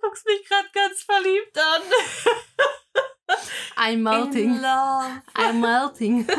guckst mich gerade ganz verliebt an. I'm melting. I'm melting.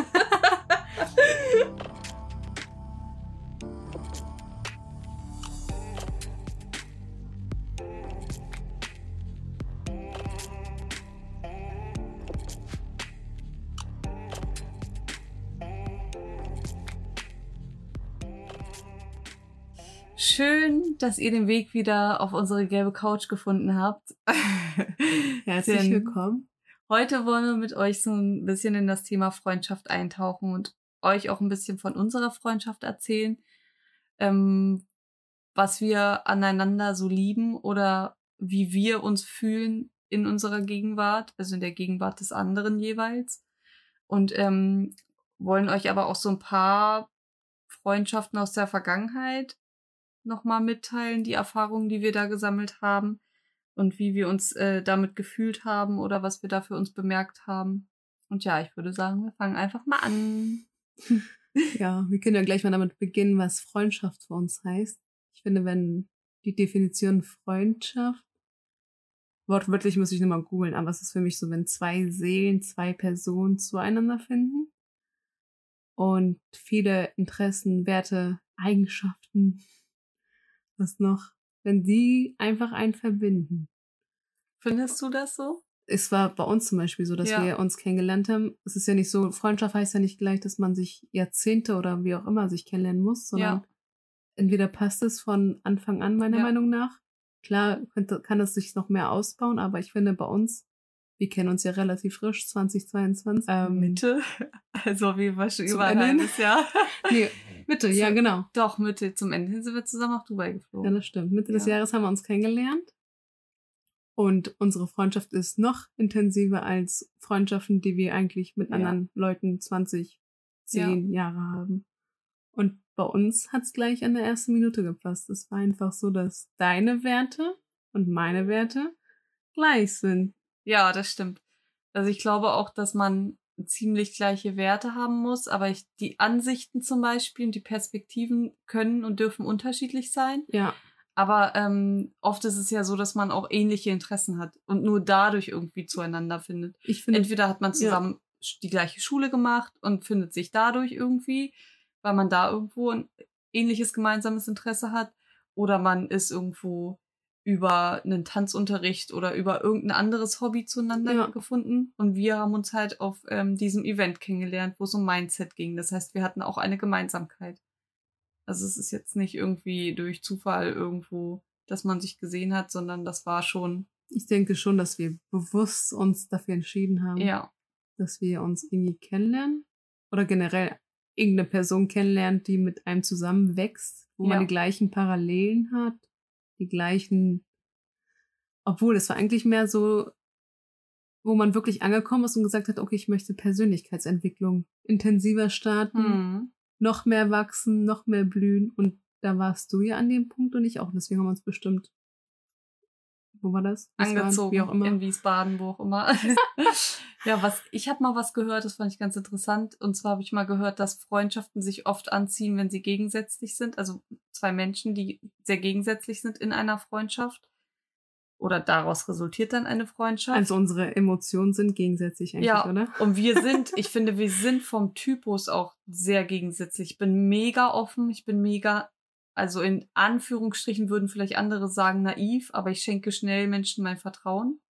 Schön, dass ihr den Weg wieder auf unsere gelbe Couch gefunden habt. Herzlich willkommen. Heute wollen wir mit euch so ein bisschen in das Thema Freundschaft eintauchen und euch auch ein bisschen von unserer Freundschaft erzählen, ähm, was wir aneinander so lieben oder wie wir uns fühlen in unserer Gegenwart, also in der Gegenwart des anderen jeweils. Und ähm, wollen euch aber auch so ein paar Freundschaften aus der Vergangenheit nochmal mitteilen, die Erfahrungen, die wir da gesammelt haben und wie wir uns äh, damit gefühlt haben oder was wir da für uns bemerkt haben. Und ja, ich würde sagen, wir fangen einfach mal an. Ja, wir können ja gleich mal damit beginnen, was Freundschaft für uns heißt. Ich finde, wenn die Definition Freundschaft, wortwörtlich muss ich nochmal googeln, aber es ist für mich so, wenn zwei Seelen, zwei Personen zueinander finden und viele Interessen, Werte, Eigenschaften, was noch, wenn die einfach einen verbinden. Findest du das so? es war bei uns zum Beispiel so, dass Ja. wir uns kennengelernt haben. Es ist ja nicht so, Freundschaft heißt ja nicht gleich, dass man sich Jahrzehnte oder wie auch immer sich kennenlernen muss, sondern Ja. entweder passt es von Anfang an, meiner Ja. Meinung nach. Klar könnte, kann es sich noch mehr ausbauen, aber ich finde bei uns, wir kennen uns ja relativ frisch, 2022. Ähm, Mitte. Also wie war schon über ein halbes Jahr. Nee, Mitte, ja, genau. Doch, Mitte. Zum Ende hin sind wir zusammen nach Dubai Ja, geflogen. das stimmt. Mitte des Ja. Jahres haben wir uns kennengelernt. Und unsere Freundschaft ist noch intensiver als Freundschaften, die wir eigentlich mit Ja. anderen Leuten 20, 10 Jahre haben. Und bei uns hat's gleich an der ersten Minute gepasst. Es war einfach so, dass deine Werte und meine Werte gleich sind. Ja, das stimmt. Also ich glaube auch, dass man ziemlich gleiche Werte haben muss, aber ich, die Ansichten zum Beispiel und die Perspektiven können und dürfen unterschiedlich sein. Ja, Aber ähm, oft ist es ja so, dass man auch ähnliche Interessen hat und nur dadurch irgendwie zueinander findet. ich finde, Entweder hat man zusammen sch- die gleiche Schule gemacht und findet sich dadurch irgendwie, weil man da irgendwo ein ähnliches gemeinsames Interesse hat, oder man ist irgendwo über einen Tanzunterricht oder über irgendein anderes Hobby zueinander Ja. gefunden. Und wir haben uns halt auf ähm, diesem Event kennengelernt, wo es um Mindset ging. Das heißt, wir hatten auch eine Gemeinsamkeit. Also es ist jetzt nicht irgendwie durch Zufall irgendwo, dass man sich gesehen hat, sondern das war schon, ich denke schon, dass wir bewusst uns dafür entschieden haben. ja, dass wir uns irgendwie kennenlernen oder generell irgendeine Person kennenlernt, die mit einem zusammenwächst, wo Ja. man die gleichen Parallelen hat, die gleichen, obwohl es war eigentlich mehr so, wo man wirklich angekommen ist und gesagt hat, okay, ich möchte Persönlichkeitsentwicklung intensiver starten, hm. noch mehr wachsen, noch mehr blühen und da warst du ja an dem Punkt und ich auch, deswegen haben wir uns bestimmt, wo war das? Wiesbaden, angezogen Wie auch immer. in Wiesbaden, wo auch immer. ja, was ich habe mal was gehört, das fand ich ganz interessant. Und zwar habe ich mal gehört, dass Freundschaften sich oft anziehen, wenn sie gegensätzlich sind. Also zwei Menschen, die sehr gegensätzlich sind in einer Freundschaft. Oder daraus resultiert dann eine Freundschaft. Also unsere Emotionen sind gegensätzlich eigentlich, Ja. oder? Und wir sind, ich finde, wir sind vom Typus auch sehr gegensätzlich. Ich bin mega offen, ich bin mega, also in Anführungsstrichen würden vielleicht andere sagen naiv, aber ich schenke schnell Menschen mein Vertrauen.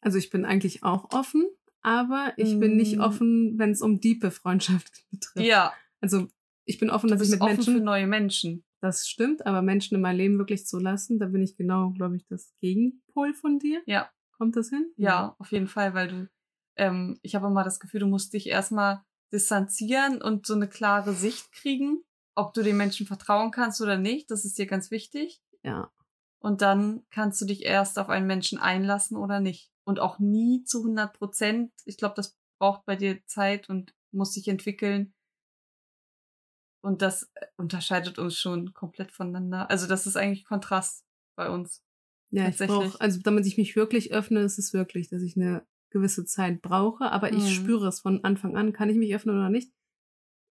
Also ich bin eigentlich auch offen, aber ich bin nicht Mm. offen, wenn es um diepe Freundschaft betrifft. Ja, Also ich bin offen, dass ich mit offen für Menschen, neue Menschen. das stimmt, aber Menschen in mein Leben wirklich zu lassen, da bin ich genau, glaube ich, das Gegenpol von dir. Ja, Kommt das hin? ja, auf jeden Fall, weil du, ähm, ich habe immer das Gefühl, du musst dich erstmal distanzieren und so eine klare Sicht kriegen, ob du den Menschen vertrauen kannst oder nicht. Das ist dir ganz wichtig. Ja. Und dann kannst du dich erst auf einen Menschen einlassen oder nicht. Und auch nie zu 100 Prozent. Ich glaube, das braucht bei dir Zeit und muss sich entwickeln. Und das äh, unterscheidet uns schon komplett voneinander. Also das ist eigentlich Kontrast bei uns. Ja, ich brauche, also damit ich mich wirklich öffne, ist es wirklich, dass ich eine gewisse Zeit brauche, aber ich Mhm. spüre es von Anfang an, kann ich mich öffnen oder nicht.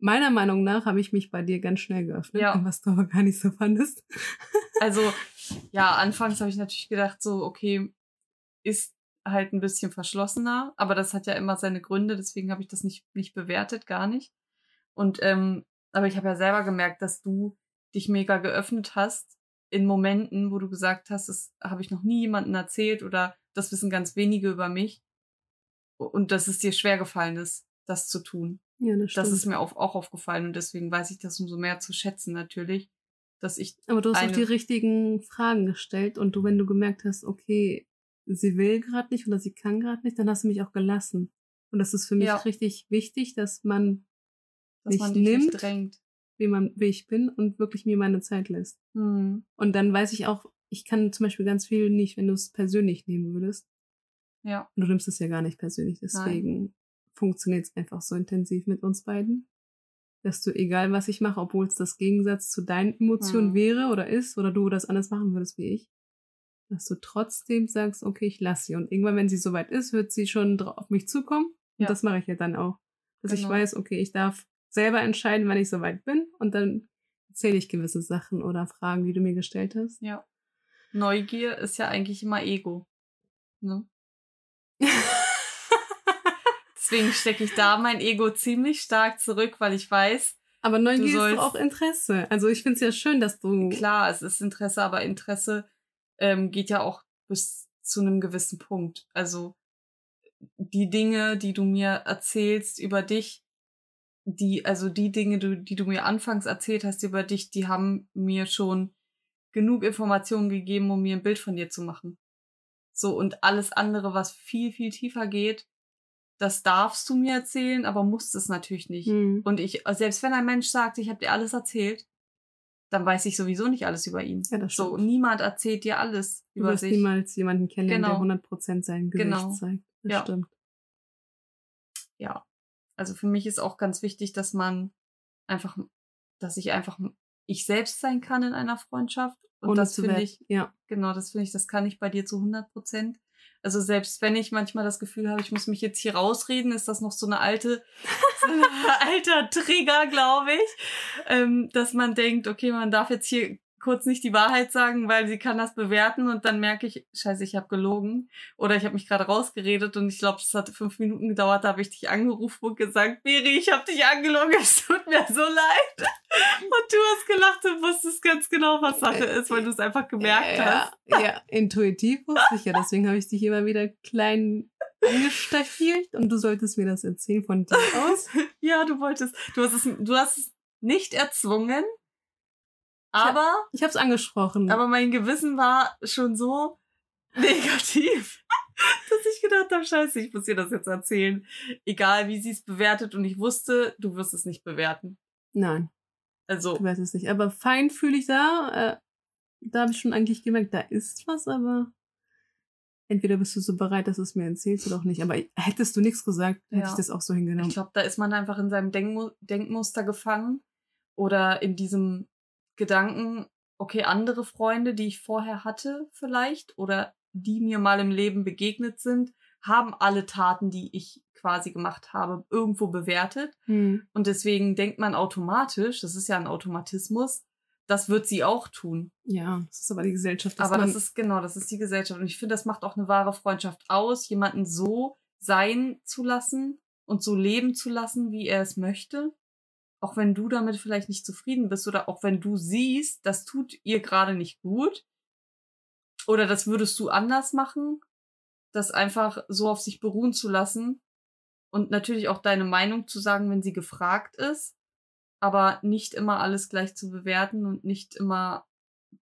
Meiner Meinung nach habe ich mich bei dir ganz schnell geöffnet, Ja. was du aber gar nicht so fandest. Also ja, anfangs habe ich natürlich gedacht, so, okay, ist halt ein bisschen verschlossener, aber das hat ja immer seine Gründe, deswegen habe ich das nicht, nicht bewertet, gar nicht. Und, ähm, aber ich habe ja selber gemerkt, dass du dich mega geöffnet hast in Momenten, wo du gesagt hast, das habe ich noch nie jemandem erzählt oder das wissen ganz wenige über mich. Und dass es dir schwer gefallen ist, das zu tun. Ja, das stimmt. Das ist mir auch, auch aufgefallen und deswegen weiß ich das umso mehr zu schätzen natürlich, dass ich. Aber du hast auch die richtigen Fragen gestellt und du, wenn du gemerkt hast, okay, sie will gerade nicht oder sie kann gerade nicht, dann hast du mich auch gelassen. Und das ist für mich Ja. richtig wichtig, dass man dass nicht man nimmt. nicht drängt. wie man, wie ich bin und wirklich mir meine Zeit lässt. Hm. Und dann weiß ich auch, ich kann zum Beispiel ganz viel nicht, wenn du es persönlich nehmen würdest. Ja. Und du nimmst es ja gar nicht persönlich, deswegen funktioniert es einfach so intensiv mit uns beiden. Dass du, egal was ich mache, obwohl es das Gegensatz zu deinen Emotionen Mhm. wäre oder ist, oder du das anders machen würdest wie ich, dass du trotzdem sagst, okay, ich lasse sie. Und irgendwann, wenn sie soweit ist, wird sie schon auf mich zukommen. Und Ja. das mache ich ja dann auch. Dass ich Genau. weiß, okay, ich darf selber entscheiden, wann ich soweit bin. Und dann erzähle ich gewisse Sachen oder Fragen, die du mir gestellt hast. Ja. Neugier ist ja eigentlich immer Ego. Ne? Deswegen stecke ich da mein Ego ziemlich stark zurück, weil ich weiß, Aber Neugier ist auch Interesse. Also ich finde es ja schön, dass du. klar, es ist Interesse, aber Interesse ähm, geht ja auch bis zu einem gewissen Punkt. Also die Dinge, die du mir erzählst über dich, die, also die Dinge, du, die du mir anfangs erzählt hast über dich, die haben mir schon genug Informationen gegeben, um mir ein Bild von dir zu machen. So, und alles andere, was viel, viel tiefer geht, das darfst du mir erzählen, aber musst es natürlich nicht. Hm. Und ich, selbst wenn ein Mensch sagt, ich habe dir alles erzählt, dann weiß ich sowieso nicht alles über ihn. Ja, das so, stimmt. niemand erzählt dir alles Du über wirst sich. niemals jemanden kennenlernen, Genau. der 100% sein Gesicht Genau. zeigt. Das Ja. stimmt. Ja. Also für mich ist auch ganz wichtig, dass man einfach, dass ich einfach ich selbst sein kann in einer Freundschaft. Und Ohne das finde ich, Ja. genau, das finde ich, das kann ich bei dir zu 100 Prozent. Also selbst wenn ich manchmal das Gefühl habe, ich muss mich jetzt hier rausreden, ist das noch so eine alte, so ein alter Trigger, glaube ich, ähm, dass man denkt, okay, man darf jetzt hier kurz nicht die Wahrheit sagen, weil sie kann das bewerten und dann merke ich, scheiße, ich habe gelogen oder ich habe mich gerade rausgeredet und ich glaube, es hat fünf Minuten gedauert, da habe ich dich angerufen und gesagt, Miri, ich habe dich angelogen, es tut mir so leid. Und du hast gelacht und wusstest ganz genau, was Sache ist, weil du es einfach gemerkt hast. ja, ja, intuitiv wusste ich ja. Deswegen habe ich dich immer wieder klein angestachelt und du solltest mir das erzählen von dir aus. Ja, du wolltest, du hast es, du hast es nicht erzwungen, aber, Ich habe es angesprochen. aber mein Gewissen war schon so negativ, dass ich gedacht habe, scheiße, ich muss dir das jetzt erzählen. Egal, wie sie es bewertet und ich wusste, du wirst es nicht bewerten. Nein, Also, du weißt es nicht. Aber feinfühlig da, äh, da habe ich schon eigentlich gemerkt, da ist was, aber entweder bist du so bereit, dass du es mir erzählst oder auch nicht. Aber hättest du nichts gesagt, hätte Ja. ich das auch so hingenommen. ich glaube, da ist man einfach in seinem Denkmu Denkmuster gefangen oder in diesem Gedanken, okay, andere Freunde, die ich vorher hatte vielleicht oder die mir mal im Leben begegnet sind, haben alle Taten, die ich quasi gemacht habe, irgendwo bewertet. Hm. Und deswegen denkt man automatisch, das ist ja ein Automatismus, das wird sie auch tun. Ja, das ist aber die Gesellschaft. Aber das ist genau, das ist die Gesellschaft. Und ich finde, das macht auch eine wahre Freundschaft aus, jemanden so sein zu lassen und so leben zu lassen, wie er es möchte. Auch wenn du damit vielleicht nicht zufrieden bist oder auch wenn du siehst, das tut ihr gerade nicht gut. Oder das würdest du anders machen. Das einfach so auf sich beruhen zu lassen. Und natürlich auch deine Meinung zu sagen, wenn sie gefragt ist. Aber nicht immer alles gleich zu bewerten und nicht immer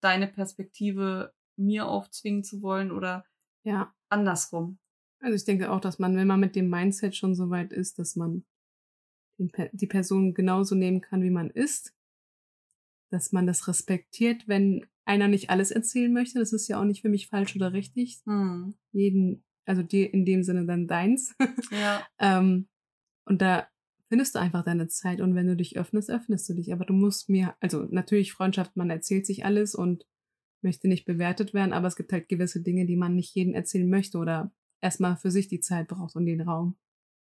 deine Perspektive mir aufzwingen zu wollen oder ja. andersrum. Also ich denke auch, dass man, wenn man mit dem Mindset schon so weit ist, dass man die Person genauso nehmen kann, wie man ist, dass man das respektiert, wenn einer nicht alles erzählen möchte. Das ist ja auch nicht für mich falsch oder richtig. Hm. Jeden, also dir in dem Sinne dann deins. Ja, ähm, und da findest du einfach deine Zeit und wenn du dich öffnest, öffnest du dich. Aber du musst mir, also natürlich Freundschaft, man erzählt sich alles und möchte nicht bewertet werden, aber es gibt halt gewisse Dinge, die man nicht jedem erzählen möchte oder erstmal für sich die Zeit braucht und den Raum.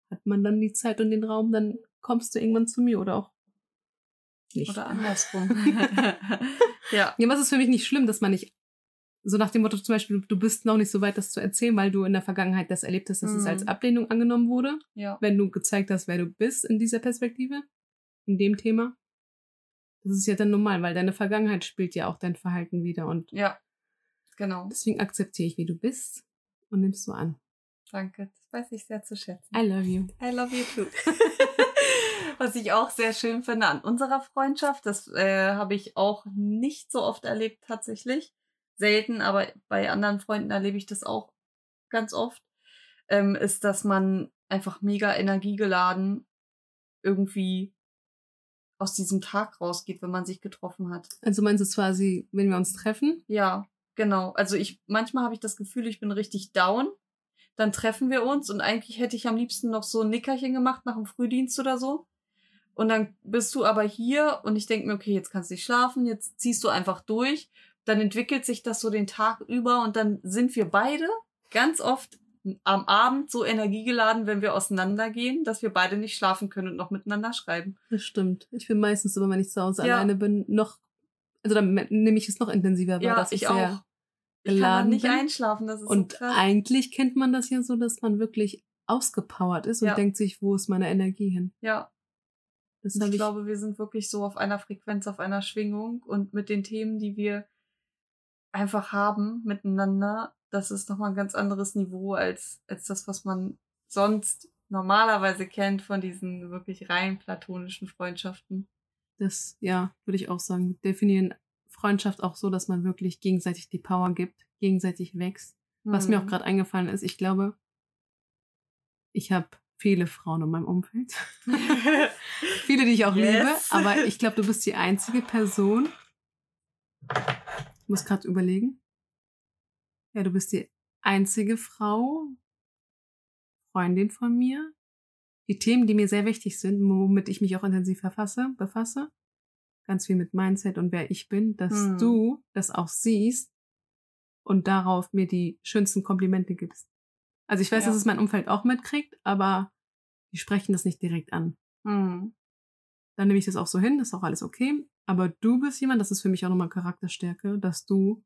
Hat man dann die Zeit und den Raum, dann kommst du irgendwann zu mir oder auch nicht. oder andersrum. ja, Ja, es ist für mich nicht schlimm, dass man nicht so nach dem Motto zum Beispiel, du bist noch nicht so weit, das zu erzählen, weil du in der Vergangenheit das erlebt hast, dass mhm. es als Ablehnung angenommen wurde. Ja. Wenn du gezeigt hast, wer du bist in dieser Perspektive, in dem Thema. Das ist ja dann normal, weil deine Vergangenheit spielt ja auch dein Verhalten wieder und. Ja. Genau. Deswegen akzeptiere ich, wie du bist und nimmst du an. Danke, weiß ich sehr zu schätzen. I love you. I love you too. Was ich auch sehr schön finde an unserer Freundschaft, das äh, habe ich auch nicht so oft erlebt tatsächlich. Selten, aber bei anderen Freunden erlebe ich das auch ganz oft, ähm, ist, dass man einfach mega energiegeladen irgendwie aus diesem Tag rausgeht, wenn man sich getroffen hat. Also meinst du quasi, wenn wir uns treffen? Ja, genau. Also ich manchmal habe ich das Gefühl, ich bin richtig down. Dann treffen wir uns und eigentlich hätte ich am liebsten noch so ein Nickerchen gemacht nach dem Frühdienst oder so. Und dann bist du aber hier und ich denke mir, okay, jetzt kannst du nicht schlafen, jetzt ziehst du einfach durch. Dann entwickelt sich das so den Tag über und dann sind wir beide ganz oft am Abend so energiegeladen, wenn wir auseinandergehen, dass wir beide nicht schlafen können und noch miteinander schreiben. Das stimmt. Ich bin meistens immer, wenn ich zu Hause ja. alleine bin, noch, also dann nehme ich es noch intensiver wahr, ja, dass ich, ich auch. Kann nicht bin. einschlafen, das ist Und so eigentlich kennt man das ja so, dass man wirklich ausgepowert ist und ja. denkt sich, wo ist meine Energie hin? Ja. Das ich, ich glaube, wir sind wirklich so auf einer Frequenz, auf einer Schwingung und mit den Themen, die wir einfach haben miteinander, das ist nochmal ein ganz anderes Niveau als, als das, was man sonst normalerweise kennt von diesen wirklich rein platonischen Freundschaften. Das, ja, würde ich auch sagen. Definieren Freundschaft auch so, dass man wirklich gegenseitig die Power gibt, gegenseitig wächst. Mhm. Was mir auch mhm. gerade eingefallen ist, ich glaube, ich habe viele Frauen in meinem Umfeld. viele, die ich auch yes. liebe. Aber ich glaube, du bist die einzige Person. Ich muss gerade überlegen. Ja, du bist die einzige Frau, Freundin von mir. Die Themen, die mir sehr wichtig sind, womit ich mich auch intensiv verfasse, befasse, ganz viel mit Mindset und wer ich bin, dass hm. du das auch siehst und darauf mir die schönsten Komplimente gibst. Also ich weiß, ja. dass es mein Umfeld auch mitkriegt, aber die sprechen das nicht direkt an. Mhm. Dann nehme ich das auch so hin, ist auch alles okay. Aber du bist jemand, das ist für mich auch nochmal Charakterstärke, dass du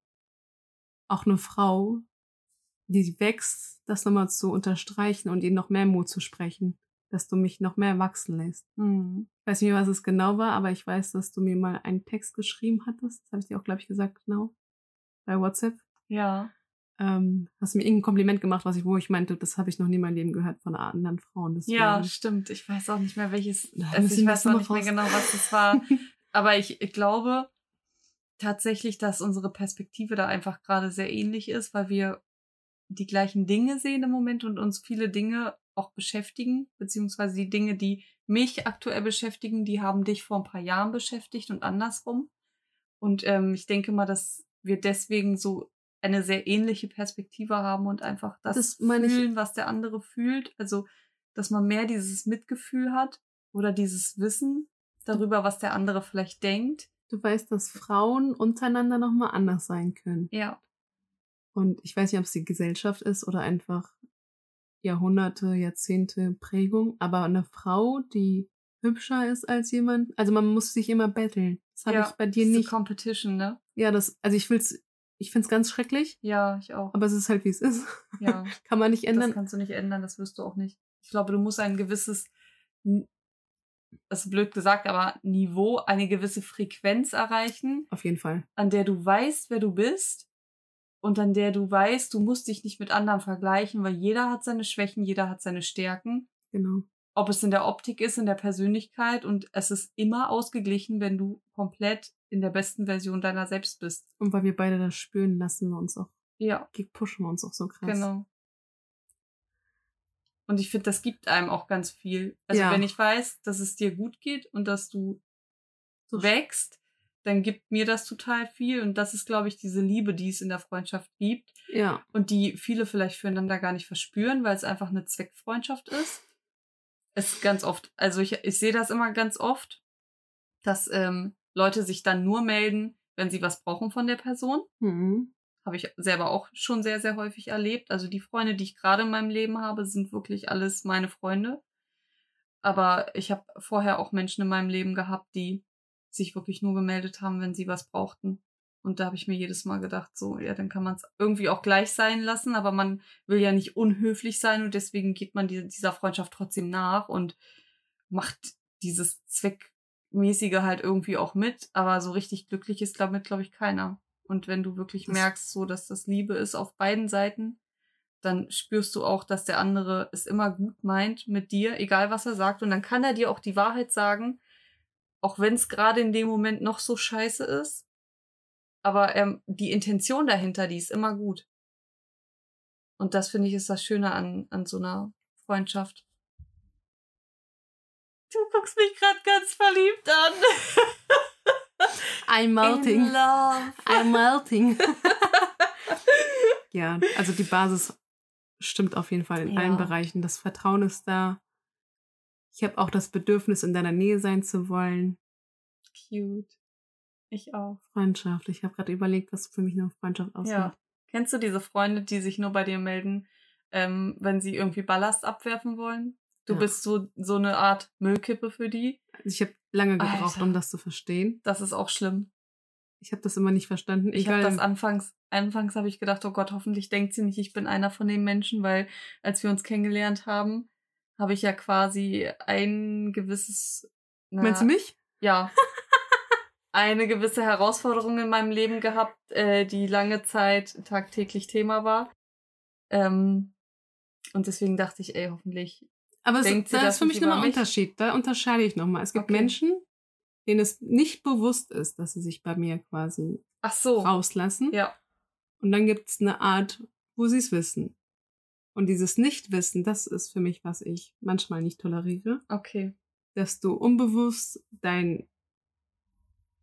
auch eine Frau, die wächst, das nochmal zu unterstreichen und ihnen noch mehr Mut zu sprechen, dass du mich noch mehr wachsen lässt. Mhm. Ich weiß nicht, was es genau war, aber ich weiß, dass du mir mal einen Text geschrieben hattest. Das habe ich dir auch, glaube ich, gesagt, genau. Bei WhatsApp. Ja ähm, hast mir irgendein Kompliment gemacht, was ich, wo ich meinte, das habe ich noch nie in meinem Leben gehört von anderen Frauen. Deswegen. Ja, stimmt. Ich weiß auch nicht mehr, welches. Also ich weiß auch nicht mehr genau, was das war. Aber ich, ich glaube tatsächlich, dass unsere Perspektive da einfach gerade sehr ähnlich ist, weil wir die gleichen Dinge sehen im Moment und uns viele Dinge auch beschäftigen, beziehungsweise die Dinge, die mich aktuell beschäftigen, die haben dich vor ein paar Jahren beschäftigt und andersrum. Und ähm, ich denke mal, dass wir deswegen so eine sehr ähnliche Perspektive haben und einfach das, das fühlen, was der andere fühlt. Also, dass man mehr dieses Mitgefühl hat oder dieses Wissen darüber, was der andere vielleicht denkt. Du weißt, dass Frauen untereinander nochmal anders sein können. Ja. Und ich weiß nicht, ob es die Gesellschaft ist oder einfach Jahrhunderte, Jahrzehnte Prägung, aber eine Frau, die hübscher ist als jemand, also man muss sich immer betteln. Das habe ja, ich bei dir nicht. Competition, ne? Ja, das, also ich will's ich finde es ganz schrecklich. Ja, ich auch. Aber es ist halt, wie es ist. Ja. Kann man nicht ändern. Das kannst du nicht ändern, das wirst du auch nicht. Ich glaube, du musst ein gewisses, das ist blöd gesagt, aber Niveau, eine gewisse Frequenz erreichen. Auf jeden Fall. An der du weißt, wer du bist. Und an der du weißt, du musst dich nicht mit anderen vergleichen, weil jeder hat seine Schwächen, jeder hat seine Stärken. Genau. Ob es in der Optik ist, in der Persönlichkeit und es ist immer ausgeglichen, wenn du komplett in der besten Version deiner selbst bist. Und weil wir beide das spüren, lassen wir uns auch. Ja. Pushen wir uns auch so krass. Genau. Und ich finde, das gibt einem auch ganz viel. Also ja. wenn ich weiß, dass es dir gut geht und dass du so wächst, dann gibt mir das total viel. Und das ist, glaube ich, diese Liebe, die es in der Freundschaft gibt. Ja. Und die viele vielleicht füreinander gar nicht verspüren, weil es einfach eine Zweckfreundschaft ist. Es ist ganz oft, also ich, ich sehe das immer ganz oft, dass ähm, Leute sich dann nur melden, wenn sie was brauchen von der Person. Mhm. Habe ich selber auch schon sehr, sehr häufig erlebt. Also die Freunde, die ich gerade in meinem Leben habe, sind wirklich alles meine Freunde. Aber ich habe vorher auch Menschen in meinem Leben gehabt, die sich wirklich nur gemeldet haben, wenn sie was brauchten. Und da habe ich mir jedes Mal gedacht, so, ja, dann kann man es irgendwie auch gleich sein lassen, aber man will ja nicht unhöflich sein und deswegen geht man die, dieser Freundschaft trotzdem nach und macht dieses Zweckmäßige halt irgendwie auch mit, aber so richtig glücklich ist damit, glaube ich, keiner. Und wenn du wirklich Das- merkst, so, dass das Liebe ist auf beiden Seiten, dann spürst du auch, dass der andere es immer gut meint mit dir, egal was er sagt. Und dann kann er dir auch die Wahrheit sagen, auch wenn es gerade in dem Moment noch so scheiße ist. Aber ähm, die Intention dahinter, die ist immer gut. Und das finde ich ist das Schöne an, an so einer Freundschaft. Du guckst mich gerade ganz verliebt an. I'm melting. In love. I'm melting. ja, also die Basis stimmt auf jeden Fall in Ja. allen Bereichen. Das Vertrauen ist da. Ich habe auch das Bedürfnis, in deiner Nähe sein zu wollen. Cute. Ich auch. Freundschaft. Ich habe gerade überlegt, was für mich eine Freundschaft ausmacht. Ja. Kennst du diese Freunde, die sich nur bei dir melden, ähm, wenn sie irgendwie Ballast abwerfen wollen? Du Ja. bist so, so eine Art Müllkippe für die. Also ich habe lange gebraucht, Alter. um das zu verstehen. Das ist auch schlimm. Ich habe das immer nicht verstanden. Ich habe Egal. das anfangs, anfangs habe ich gedacht, oh Gott, hoffentlich denkt sie nicht, ich bin einer von den Menschen, weil als wir uns kennengelernt haben, habe ich ja quasi ein gewisses. na, Meinst du mich? Ja. eine gewisse Herausforderung in meinem Leben gehabt, äh, die lange Zeit tagtäglich Thema war. Ähm, und deswegen dachte ich, ey, hoffentlich. Aber es, Denkt sie da das ist für mich nochmal ein? Unterschied. Da unterscheide ich nochmal. Es gibt Okay. Menschen, denen es nicht bewusst ist, dass sie sich bei mir quasi Ach so. rauslassen. Ja. Und dann gibt es eine Art, wo sie es wissen. Und dieses Nichtwissen, das ist für mich, was ich manchmal nicht toleriere, Okay. dass du unbewusst dein,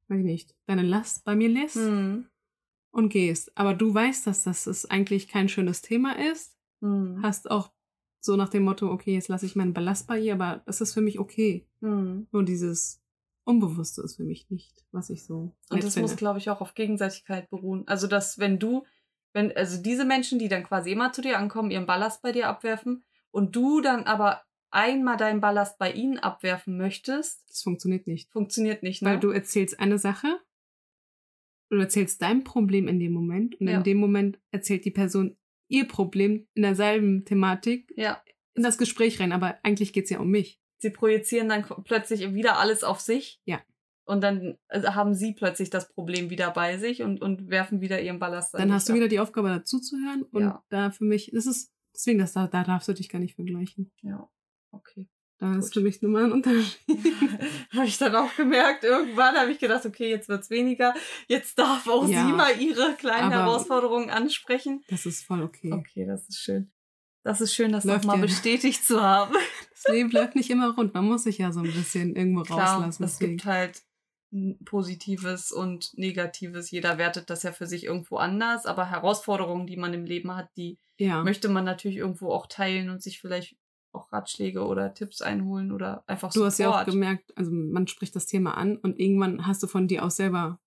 weiß ich nicht, deine Last bei mir lässt Hm. und gehst. Aber du weißt, dass das ist eigentlich kein schönes Thema ist. Hm. Hast auch so nach dem Motto, okay, jetzt lasse ich meinen Ballast bei ihr, aber das ist für mich okay. Hm. Nur dieses Unbewusste ist für mich nicht, was ich so. Und das finde. muss, glaube ich, auch auf Gegenseitigkeit beruhen. Also, dass wenn du, wenn, also diese Menschen, die dann quasi immer zu dir ankommen, ihren Ballast bei dir abwerfen und du dann aber einmal deinen Ballast bei ihnen abwerfen möchtest, das funktioniert nicht. funktioniert nicht, ne? Weil du erzählst eine Sache, du erzählst dein Problem in dem Moment und Ja. in dem Moment erzählt die Person ihr Problem in derselben Thematik ja. in das Gespräch rein, aber eigentlich geht's ja um mich. Sie projizieren dann plötzlich wieder alles auf sich. Ja. Und dann also haben sie plötzlich das Problem wieder bei sich und, und werfen wieder ihren Ballast an Dann hast du wieder die Aufgabe dazuzuhören und Ja. da für mich, das ist, deswegen, das, da, da darfst du dich gar nicht vergleichen. Ja, okay. Da ist Gut. für mich nochmal ein Unterschied. habe ich dann auch gemerkt. Irgendwann habe ich gedacht, okay, jetzt wird's weniger. Jetzt darf auch Ja, sie mal ihre kleinen Herausforderungen ansprechen. Das ist voll okay. Okay, das ist schön. Das ist schön, das nochmal ja. bestätigt zu haben. Das Leben läuft nicht immer rund. Man muss sich ja so ein bisschen irgendwo Klar, rauslassen. es gibt halt Positives und Negatives. Jeder wertet das ja für sich irgendwo anders. Aber Herausforderungen, die man im Leben hat, die ja. möchte man natürlich irgendwo auch teilen und sich vielleicht auch Ratschläge oder Tipps einholen oder einfach Du hast ja auch gemerkt, also man spricht das Thema an und irgendwann hast du von dir aus selber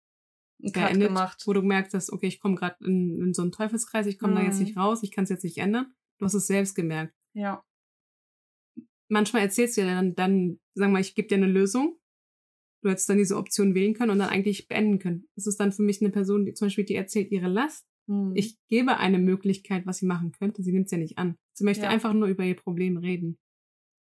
beendet, gemacht. wo du merkst, dass, okay, ich komme gerade in, in so einen Teufelskreis, ich komme da jetzt Mhm. nicht raus, ich kann es jetzt nicht ändern. Du hast es selbst gemerkt. Ja. Manchmal erzählst du ja dann, dann sag mal, ich gebe dir eine Lösung. Du hättest dann diese Option wählen können und dann eigentlich beenden können. Das ist dann für mich eine Person, die zum Beispiel, die erzählt ihre Last. Hm. Ich gebe eine Möglichkeit, was sie machen könnte. Sie nimmt es ja nicht an. Sie möchte Ja. einfach nur über ihr Problem reden.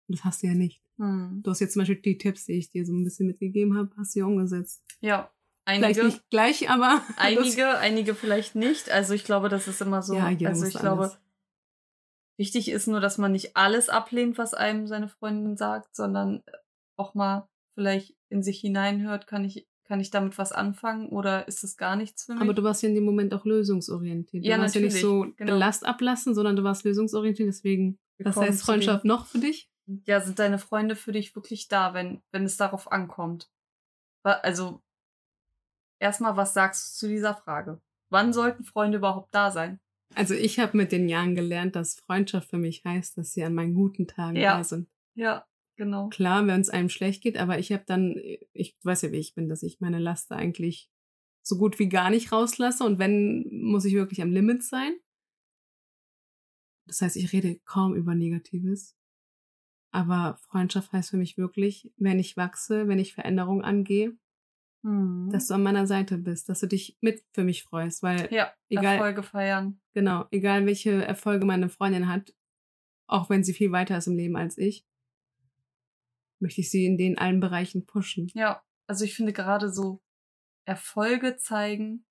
Und das hast du ja nicht. Hm. Du hast jetzt zum Beispiel die Tipps, die ich dir so ein bisschen mitgegeben habe, hast du ja umgesetzt. Ja. Vielleicht Einige, nicht gleich, aber einige, einige vielleicht nicht. Also ich glaube, das ist immer so. Ja, jeder also ich glaube, anders. wichtig ist nur, dass man nicht alles ablehnt, was einem seine Freundin sagt, sondern auch mal vielleicht in sich hineinhört, kann ich, kann ich damit was anfangen oder ist es gar nichts für mich? Aber du warst ja in dem Moment auch lösungsorientiert. Du Ja, warst ja nicht so genau. Last ablassen, sondern du warst lösungsorientiert. Deswegen, was heißt Freundschaft noch für dich? Ja, sind deine Freunde für dich wirklich da, wenn, wenn es darauf ankommt? Also, erstmal, was sagst du zu dieser Frage? Wann sollten Freunde überhaupt da sein? Also ich habe mit den Jahren gelernt, dass Freundschaft für mich heißt, dass sie an meinen guten Tagen Ja. da sind. Ja, genau. Klar, wenn es einem schlecht geht, aber ich habe dann, ich weiß ja, wie ich bin, dass ich meine Last eigentlich so gut wie gar nicht rauslasse und wenn, muss ich wirklich am Limit sein. Das heißt, ich rede kaum über Negatives. Aber Freundschaft heißt für mich wirklich, wenn ich wachse, wenn ich Veränderungen angehe, Mhm. dass du an meiner Seite bist, dass du dich mit für mich freust, weil ja, egal- Erfolge feiern. genau, egal welche Erfolge meine Freundin hat, auch wenn sie viel weiter ist im Leben als ich, möchte ich sie in den allen Bereichen pushen. Ja, also ich finde gerade so Erfolge zeigen,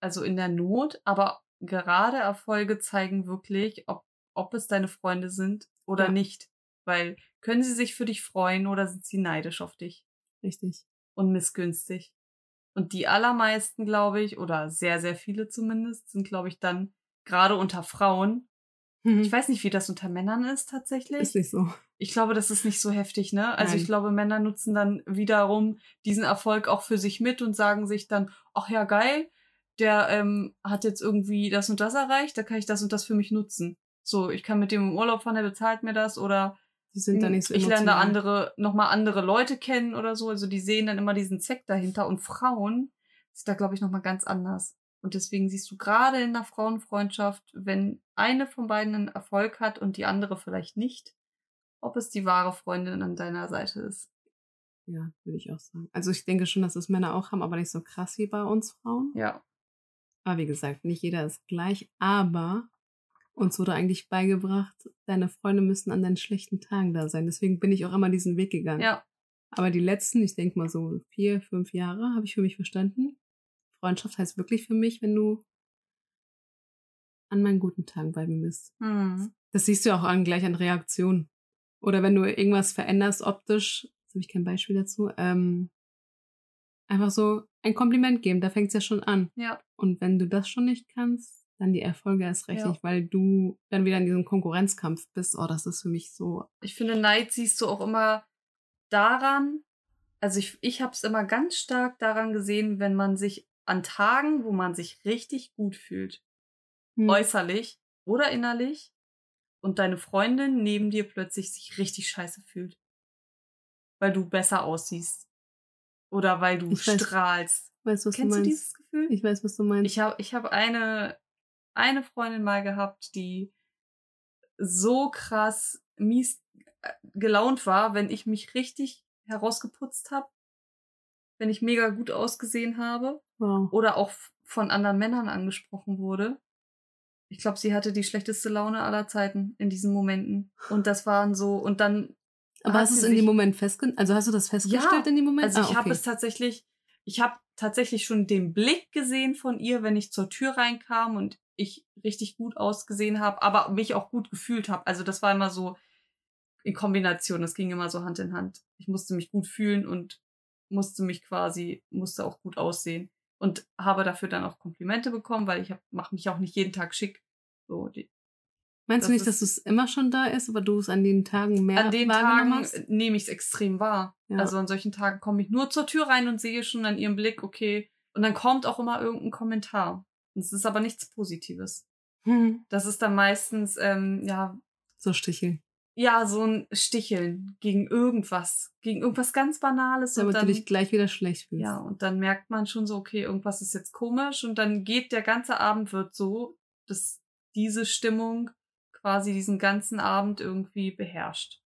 also in der Not, aber gerade Erfolge zeigen wirklich, ob, ob es deine Freunde sind oder Ja. nicht. Weil können sie sich für dich freuen oder sind sie neidisch auf dich Richtig. und missgünstig? Und die allermeisten, glaube ich, oder sehr, sehr viele zumindest, sind, glaube ich, dann gerade unter Frauen. Ich weiß nicht, wie das unter Männern ist tatsächlich. Hm. Ist nicht so. Ich glaube, das ist nicht so heftig, ne? Also Nein. ich glaube, Männer nutzen dann wiederum diesen Erfolg auch für sich mit und sagen sich dann, ach ja, geil, der ähm, hat jetzt irgendwie das und das erreicht, da kann ich das und das für mich nutzen. So, ich kann mit dem im Urlaub fahren, der bezahlt mir das oder Die sind da nicht so ich lerne da andere, nochmal andere Leute kennen oder so. Also die sehen dann immer diesen Zweck dahinter. Und Frauen ist da, glaube ich, nochmal ganz anders. Und deswegen siehst du gerade in der Frauenfreundschaft, wenn eine von beiden einen Erfolg hat und die andere vielleicht nicht, ob es die wahre Freundin an deiner Seite ist. Ja, würde ich auch sagen. Also ich denke schon, dass es Männer auch haben, aber nicht so krass wie bei uns Frauen. Ja. Aber wie gesagt, nicht jeder ist gleich. Aber uns wurde eigentlich beigebracht, deine Freunde müssen an deinen schlechten Tagen da sein. Deswegen bin ich auch immer diesen Weg gegangen. Ja. Aber die letzten, ich denke mal so vier, fünf Jahre, habe ich für mich verstanden. Freundschaft heißt wirklich für mich, wenn du an meinen guten Tagen bei mir bist. Hm. Das siehst du auch an, gleich an Reaktionen. Oder wenn du irgendwas veränderst optisch, jetzt habe ich kein Beispiel dazu, ähm, einfach so ein Kompliment geben, da fängt es ja schon an. Ja. Und wenn du das schon nicht kannst, dann die Erfolge erst recht Ja. nicht, weil du dann wieder in diesem Konkurrenzkampf bist. Oh, das ist für mich so. Ich finde, Neid siehst du auch immer daran, also ich, ich habe es immer ganz stark daran gesehen, wenn man sich an Tagen, wo man sich richtig gut fühlt, Hm. äußerlich oder innerlich, und deine Freundin neben dir plötzlich sich richtig scheiße fühlt. Weil du besser aussiehst. Oder weil du Ich weiß- strahlst. Weißt du, was Kennst du du dieses Gefühl? Ich weiß, was du meinst. Ich habe ich hab eine, eine Freundin mal gehabt, die so krass mies äh, gelaunt war, wenn ich mich richtig herausgeputzt habe, wenn ich mega gut ausgesehen habe wow. oder auch von anderen Männern angesprochen wurde. Ich glaube, sie hatte die schlechteste Laune aller Zeiten in diesen Momenten. Und das waren so, und dann Aber hast du es in dem Moment festgestellt? Also hast du das festgestellt in dem Moment? also Ah, ich habe okay. es tatsächlich, ich habe tatsächlich schon den Blick gesehen von ihr, wenn ich zur Tür reinkam und ich richtig gut ausgesehen habe, aber mich auch gut gefühlt habe. Also das war immer so in Kombination, das ging immer so Hand in Hand. Ich musste mich gut fühlen und musste mich quasi, musste auch gut aussehen und habe dafür dann auch Komplimente bekommen, weil ich mache mich auch nicht jeden Tag schick. So, die, Meinst du nicht, dass es immer schon da ist, aber du es an den Tagen mehr an den Tagen hast? nehme ich es extrem wahr. Ja. Also an solchen Tagen komme ich nur zur Tür rein und sehe schon an ihrem Blick, okay. Und dann kommt auch immer irgendein Kommentar. Und es ist aber nichts Positives. Hm. Das ist dann meistens, ähm, ja, So sticheln. Ja, so ein Sticheln gegen irgendwas, gegen irgendwas ganz Banales. Damit und dann, du dich gleich wieder schlecht fühlst. ja, und dann merkt man schon so, okay, irgendwas ist jetzt komisch. Und dann geht der ganze Abend wird so, dass diese Stimmung quasi diesen ganzen Abend irgendwie beherrscht.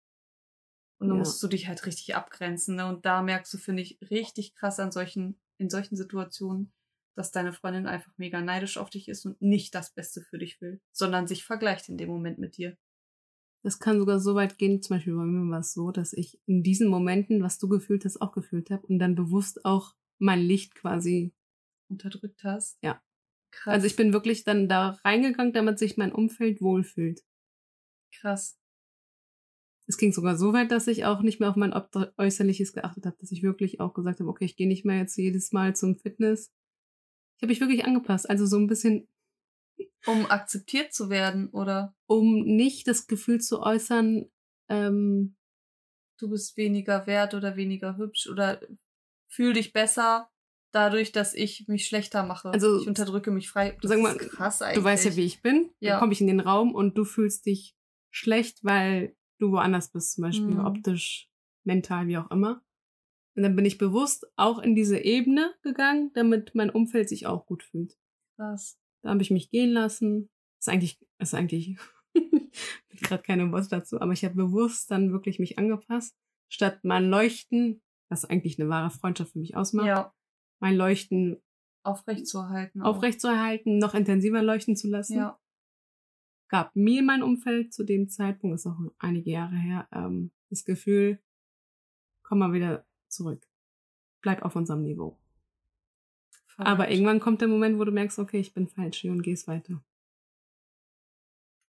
Und dann Ja. musst du dich halt richtig abgrenzen. Ne? Und da merkst du, finde ich, richtig krass an solchen, in solchen Situationen, dass deine Freundin einfach mega neidisch auf dich ist und nicht das Beste für dich will, sondern sich vergleicht in dem Moment mit dir. Das kann sogar so weit gehen, zum Beispiel bei mir war es so, dass ich in diesen Momenten, was du gefühlt hast, auch gefühlt habe und dann bewusst auch mein Licht quasi. Unterdrückt hast. Ja. Krass. Also ich bin wirklich dann da reingegangen, damit sich mein Umfeld wohlfühlt. krass. Es ging sogar so weit, dass ich auch nicht mehr auf mein Äußerliches geachtet habe, dass ich wirklich auch gesagt habe, okay, ich gehe nicht mehr jetzt jedes Mal zum Fitness. Ich habe mich wirklich angepasst, also so ein bisschen, Um akzeptiert zu werden oder um nicht das Gefühl zu äußern, ähm, du bist weniger wert oder weniger hübsch oder fühl dich besser dadurch, dass ich mich schlechter mache. Also, ich unterdrücke mich frei. Das sag mal, ist krass eigentlich. du weißt ja, wie ich bin. Ja. Dann komme ich in den Raum und du fühlst dich schlecht, weil du woanders bist, zum Beispiel Mhm. optisch, mental, wie auch immer. Und dann bin ich bewusst auch in diese Ebene gegangen, damit mein Umfeld sich auch gut fühlt. Krass. Da habe ich mich gehen lassen. Ist eigentlich, ist eigentlich, gerade keine Worte dazu, aber ich habe bewusst dann wirklich mich angepasst, statt mein Leuchten, was eigentlich eine wahre Freundschaft für mich ausmacht, Ja, mein Leuchten aufrechtzuerhalten. aufrechtzuerhalten, noch intensiver leuchten zu lassen. Ja. Gab mir in meinem Umfeld zu dem Zeitpunkt, ist auch einige Jahre her, ähm, das Gefühl, komm mal wieder zurück. Bleib auf unserem Niveau. Aber irgendwann kommt der Moment, wo du merkst, okay, ich bin falsch hier und gehst weiter.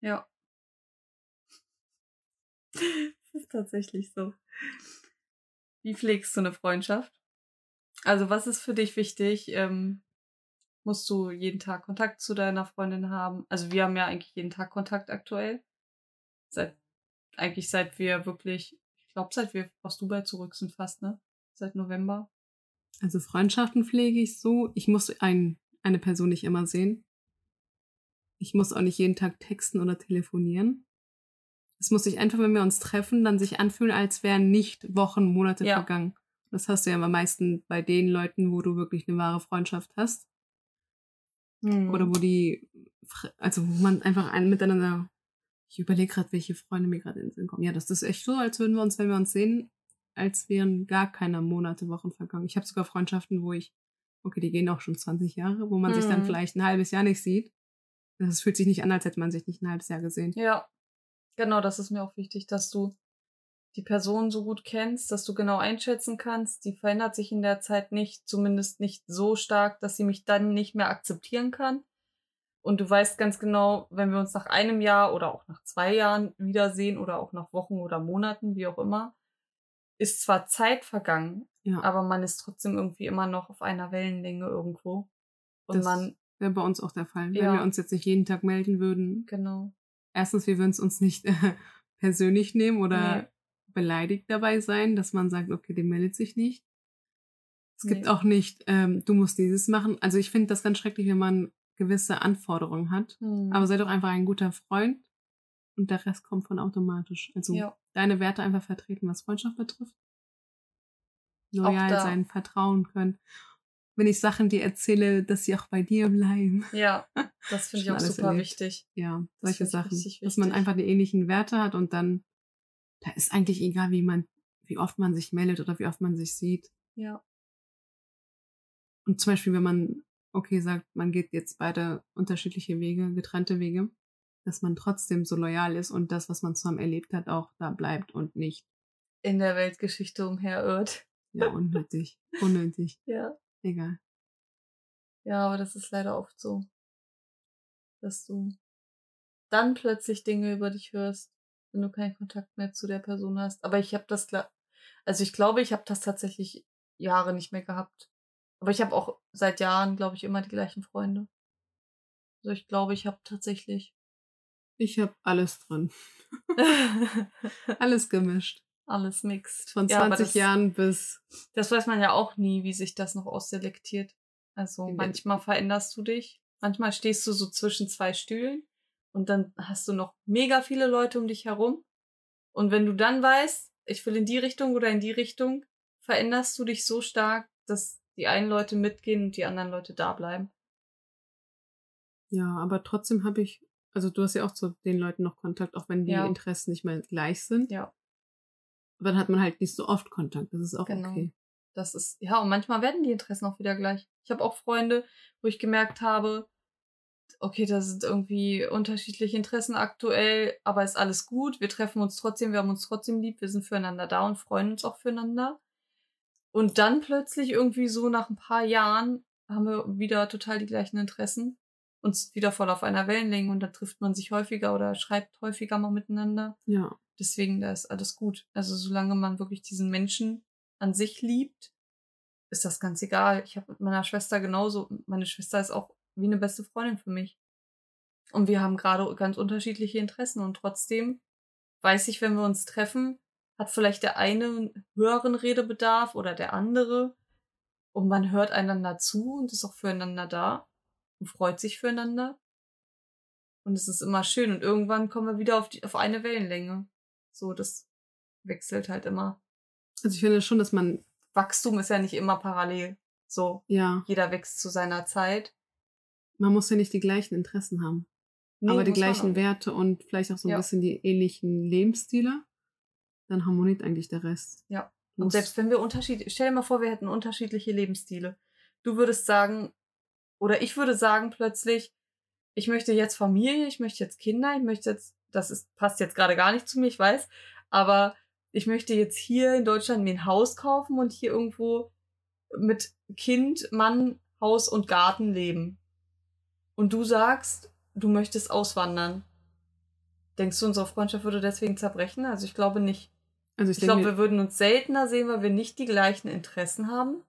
Ja. Das ist tatsächlich so. Wie pflegst du eine Freundschaft? Also, was ist für dich wichtig? Ähm, musst du jeden Tag Kontakt zu deiner Freundin haben? Also, wir haben ja eigentlich jeden Tag Kontakt aktuell. Seit, eigentlich seit wir wirklich, ich glaube, seit wir aus Dubai zurück sind fast, ne? Seit November. Also Freundschaften pflege ich so. Ich muss ein, eine Person nicht immer sehen. Ich muss auch nicht jeden Tag texten oder telefonieren. Es muss sich einfach, wenn wir uns treffen, dann sich anfühlen, als wären nicht Wochen, Monate Ja. vergangen. Das hast du ja am meisten bei den Leuten, wo du wirklich eine wahre Freundschaft hast. Hm. Oder wo die, also wo man einfach ein miteinander, ich überlege gerade, welche Freunde mir gerade in den Sinn kommen. Ja, das ist echt so, als würden wir uns, wenn wir uns sehen, als wären gar keine Monate, Wochen vergangen. Ich habe sogar Freundschaften, wo ich, okay, die gehen auch schon 20 Jahre, wo man sich dann Mhm. vielleicht ein halbes Jahr nicht sieht. Das fühlt sich nicht an, als hätte man sich nicht ein halbes Jahr gesehen. Ja, genau, das ist mir auch wichtig, dass du die Person so gut kennst, dass du genau einschätzen kannst. Die verändert sich in der Zeit nicht, zumindest nicht so stark, dass sie mich dann nicht mehr akzeptieren kann. Und du weißt ganz genau, wenn wir uns nach einem Jahr oder auch nach zwei Jahren wiedersehen oder auch nach Wochen oder Monaten, wie auch immer, ist zwar Zeit vergangen, Ja, aber man ist trotzdem irgendwie immer noch auf einer Wellenlänge irgendwo. Und Das- man, wäre bei uns auch der Fall. Wenn Ja. wir uns jetzt nicht jeden Tag melden würden, genau. erstens, wir würden es uns nicht äh, persönlich nehmen oder Nee. beleidigt dabei sein, dass man sagt, okay, der meldet sich nicht. Es gibt Nee. auch nicht, ähm, du musst dieses machen. Also ich finde das ganz schrecklich, wenn man gewisse Anforderungen hat. Hm. Aber sei doch einfach ein guter Freund und der Rest kommt von automatisch. Also ja. Deine Werte einfach vertreten, was Freundschaft betrifft. Loyal sein, vertrauen können. Wenn ich Sachen dir erzähle, dass sie auch bei dir bleiben. Ja, das finde ich auch super erlebt. wichtig. Ja, solche Sachen. Dass man einfach die ähnlichen Werte hat und dann, da ist eigentlich egal, wie man, wie oft man sich meldet oder wie oft man sich sieht. Ja. Und zum Beispiel, wenn man, okay, sagt, man geht jetzt beide unterschiedliche Wege, getrennte Wege, dass man trotzdem so loyal ist und das, was man zusammen erlebt hat, auch da bleibt und nicht, In der Weltgeschichte umherirrt. ja, unnötig, unnötig, Ja. egal. Ja, aber das ist leider oft so. Dass du dann plötzlich Dinge über dich hörst, wenn du keinen Kontakt mehr zu der Person hast. Aber ich habe das, also ich glaube, ich habe das tatsächlich Jahre nicht mehr gehabt. Aber ich habe auch seit Jahren, glaube ich, immer die gleichen Freunde. Also ich glaube, ich habe tatsächlich Ich habe alles drin, alles gemischt. alles mixed. Von Ja, aber 20 das- Jahren bis, Das weiß man ja auch nie, wie sich das noch ausselektiert. Also der- manchmal veränderst du dich, manchmal stehst du so zwischen zwei Stühlen und dann hast du noch mega viele Leute um dich herum. Und wenn du dann weißt, ich will in die Richtung oder in die Richtung, veränderst du dich so stark, dass die einen Leute mitgehen und die anderen Leute da bleiben. ja, aber trotzdem habe ich, also du hast ja auch zu den Leuten noch Kontakt, auch wenn die Ja. Interessen nicht mehr gleich sind. Ja. Aber dann hat man halt nicht so oft Kontakt, das ist auch Genau. okay. Das ist, ja, und manchmal werden die Interessen auch wieder gleich. Ich habe auch Freunde, wo ich gemerkt habe, okay, da sind irgendwie unterschiedliche Interessen aktuell, aber ist alles gut. Wir treffen uns trotzdem, wir haben uns trotzdem lieb, wir sind füreinander da und freuen uns auch füreinander. Und dann plötzlich irgendwie so nach ein paar Jahren haben wir wieder total die gleichen Interessen, uns wieder voll auf einer Wellenlänge und da trifft man sich häufiger oder schreibt häufiger mal miteinander. Ja, Deswegen, da ist alles gut. Also solange man wirklich diesen Menschen an sich liebt, ist das ganz egal. Ich habe mit meiner Schwester genauso. Meine Schwester ist auch wie eine beste Freundin für mich. Und wir haben gerade ganz unterschiedliche Interessen und trotzdem weiß ich, wenn wir uns treffen, hat vielleicht der eine einen höheren Redebedarf oder der andere. Und man hört einander zu und ist auch füreinander da und freut sich füreinander. Und es ist immer schön. Und irgendwann kommen wir wieder auf, die, auf eine Wellenlänge. So, das wechselt halt immer. also ich finde schon, dass man, Wachstum ist ja nicht immer parallel. So, ja, jeder wächst zu seiner Zeit. man muss ja nicht die gleichen Interessen haben, Nee, aber die gleichen. Werte und vielleicht auch so ein Ja. bisschen die ähnlichen Lebensstile, dann harmoniert eigentlich der Rest. Ja. Und selbst wenn wir unterschiedlich, stell dir mal vor, wir hätten unterschiedliche Lebensstile. du würdest sagen, oder ich würde sagen plötzlich, ich möchte jetzt Familie, ich möchte jetzt Kinder, ich möchte jetzt, das ist, passt jetzt gerade gar nicht zu mir, ich weiß, aber ich möchte jetzt hier in Deutschland mir ein Haus kaufen und hier irgendwo mit Kind, Mann, Haus und Garten leben. Und du sagst, du möchtest auswandern. Denkst du, unsere Freundschaft würde deswegen zerbrechen? Also ich glaube nicht. Also ich, ich glaube, wir würden uns seltener sehen, weil wir nicht die gleichen Interessen haben.